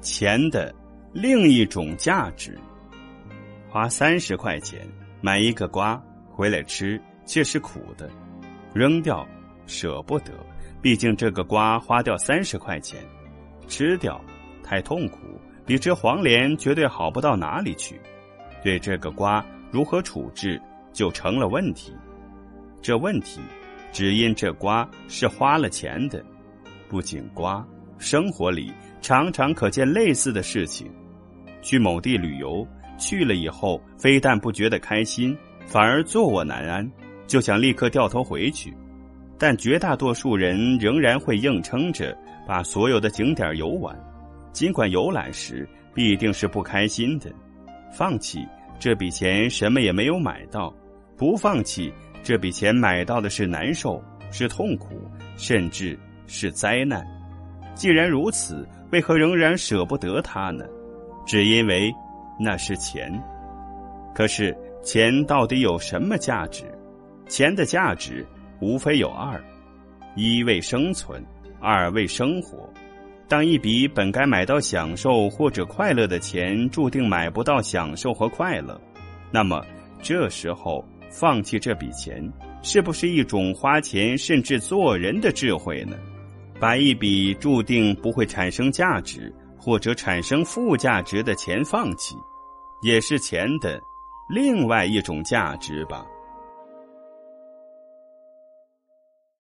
钱的另一种价值。花三十块钱买一个瓜回来吃，却是苦的，扔掉舍不得。毕竟这个瓜花掉三十块钱，吃掉太痛苦，比吃黄连绝对好不到哪里去。对这个瓜如何处置，就成了问题。这问题只因这瓜是花了钱的。不仅瓜，生活里常常可见类似的事情。去某地旅游，去了以后非但不觉得开心，反而坐卧难安，就想立刻掉头回去。但绝大多数人仍然会硬撑着把所有的景点游完，尽管游览时必定是不开心的。放弃这笔钱什么也没有买到，不放弃这笔钱买到的是难受，是痛苦，甚至是灾难。既然如此，为何仍然舍不得它呢？只因为那是钱。可是钱到底有什么价值？钱的价值。无非有二：一为生存，二为生活。当一笔本该买到享受或者快乐的钱，注定买不到享受和快乐，那么这时候放弃这笔钱，是不是一种花钱甚至做人的智慧呢？把一笔注定不会产生价值或者产生负价值的钱放弃，也是钱的另外一种价值吧。